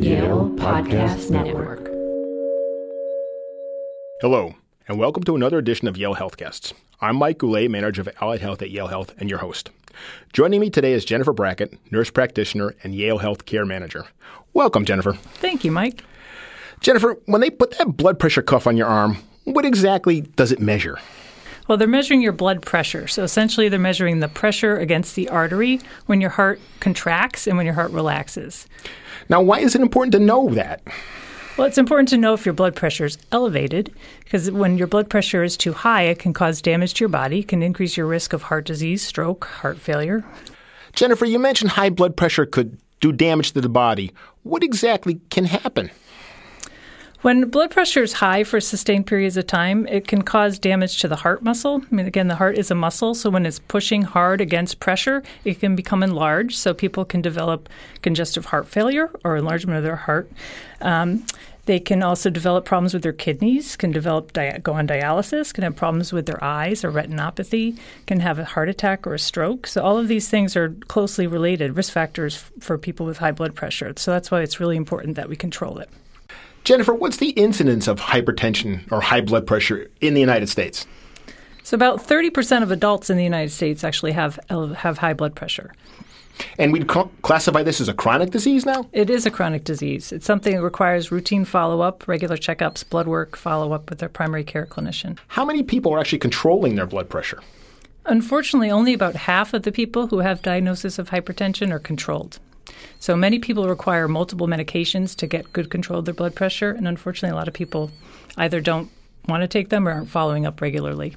Yale Podcast Network. Hello, and welcome to another edition of Yale Healthcasts. I'm Mike Goulet, manager of Allied Health at Yale Health, and your host. Joining me today is Jennifer Brackett, nurse practitioner and Yale Health Care Manager. Welcome, Jennifer. Thank you, Mike. Jennifer, when they put that blood pressure cuff on your arm, what exactly does it measure? Well, they're measuring your blood pressure. So essentially, they're measuring the pressure against the artery when your heart contracts and when your heart relaxes. Now, why is it important to know that? Well, it's important to know if your blood pressure is elevated because when your blood pressure is too high, it can cause damage to your body, can increase your risk of heart disease, stroke, heart failure. Jennifer, you mentioned high blood pressure could do damage to the body. What exactly can happen? When blood pressure is high for sustained periods of time, it can cause damage to the heart muscle. I mean, again, the heart is a muscle, so when it's pushing hard against pressure, it can become enlarged. So people can develop congestive heart failure or enlargement of their heart. Um, they can also develop problems with their kidneys, can develop di- go on dialysis, can have problems with their eyes or retinopathy, can have a heart attack or a stroke. So all of these things are closely related risk factors f- for people with high blood pressure. So that's why it's really important that we control it. Jennifer, what's the incidence of hypertension or high blood pressure in the United States? So about 30% of adults in the United States actually have have high blood pressure. And we'd cl- classify this as a chronic disease now? It is a chronic disease. It's something that requires routine follow up, regular checkups, blood work, follow up with their primary care clinician. How many people are actually controlling their blood pressure? Unfortunately, only about half of the people who have diagnosis of hypertension are controlled. So many people require multiple medications to get good control of their blood pressure, and unfortunately, a lot of people either don't want to take them or aren't following up regularly.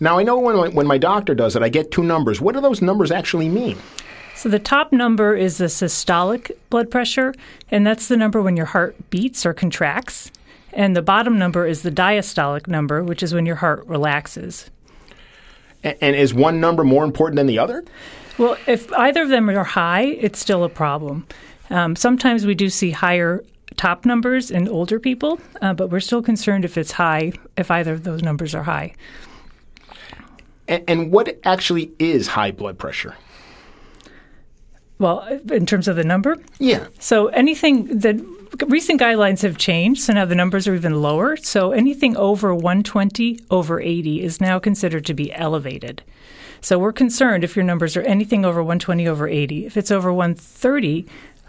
Now, I know when my, when my doctor does it, I get two numbers. What do those numbers actually mean? So the top number is the systolic blood pressure, and that's the number when your heart beats or contracts. And the bottom number is the diastolic number, which is when your heart relaxes. A- and is one number more important than the other? Well, if either of them are high, it's still a problem. Um, sometimes we do see higher top numbers in older people, uh, but we're still concerned if it's high, if either of those numbers are high. And, and what actually is high blood pressure? Well, in terms of the number? Yeah. So anything that recent guidelines have changed, so now the numbers are even lower. So anything over 120 over 80 is now considered to be elevated. So we're concerned if your numbers are anything over 120 over 80. If it's over 130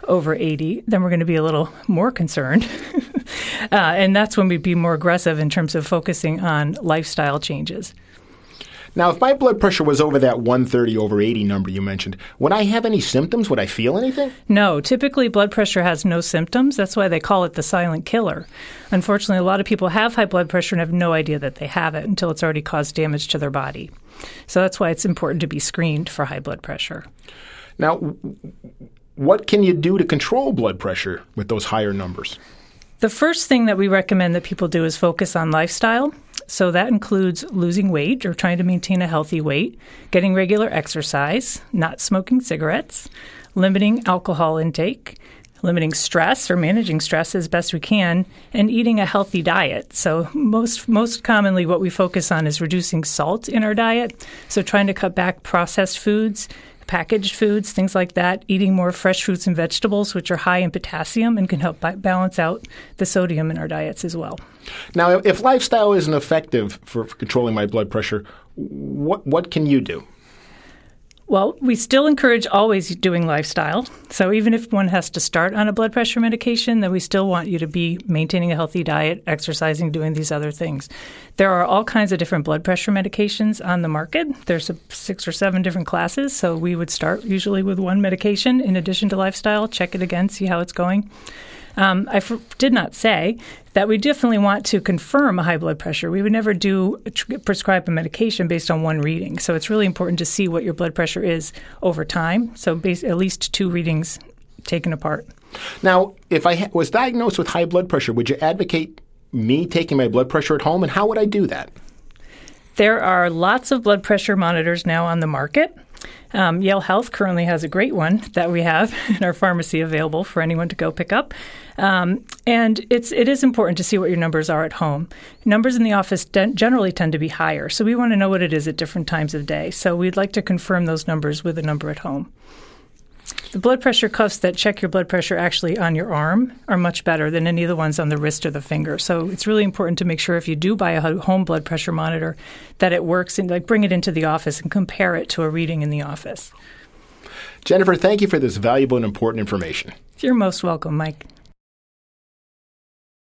over 80, then we're going to be a little more concerned. uh, and that's when we'd be more aggressive in terms of focusing on lifestyle changes. Now, if my blood pressure was over that 130 over 80 number you mentioned, would I have any symptoms? Would I feel anything? No, typically blood pressure has no symptoms. That's why they call it the silent killer. Unfortunately, a lot of people have high blood pressure and have no idea that they have it until it's already caused damage to their body. So that's why it's important to be screened for high blood pressure. Now, what can you do to control blood pressure with those higher numbers? The first thing that we recommend that people do is focus on lifestyle. So that includes losing weight or trying to maintain a healthy weight, getting regular exercise, not smoking cigarettes, limiting alcohol intake, limiting stress or managing stress as best we can, and eating a healthy diet. So most most commonly what we focus on is reducing salt in our diet. So trying to cut back processed foods, packaged foods, things like that, eating more fresh fruits and vegetables, which are high in potassium and can help balance out the sodium in our diets as well. Now, if lifestyle isn't effective for, controlling my blood pressure, what what can you do? Well, we still encourage always doing lifestyle. So even if one has to start on a blood pressure medication, then we still want you to be maintaining a healthy diet, exercising, doing these other things. There are all kinds of different blood pressure medications on the market. There's six or seven different classes. So we would start usually with one medication in addition to lifestyle, check it again, see how it's going. Um, I f- did not say that we definitely want to confirm a high blood pressure. We would never do prescribe a medication based on one reading. So it's really important to see what your blood pressure is over time. So at least two readings taken apart. Now, if I ha- was diagnosed with high blood pressure, would you advocate me taking my blood pressure at home, and how would I do that? There are lots of blood pressure monitors now on the market. Um, Yale Health currently has a great one that we have in our pharmacy available for anyone to go pick up. Um, and it's it is important to see what your numbers are at home. Numbers in the office de- generally tend to be higher, so we want to know what it is at different times of day. So we'd like to confirm those numbers with a number at home. The blood pressure cuffs that check your blood pressure actually on your arm are much better than any of the ones on the wrist or the finger. So it's really important to make sure if you do buy a home blood pressure monitor that it works and like bring it into the office and compare it to a reading in the office. Jennifer, thank you for this valuable and important information. You're most welcome, Mike.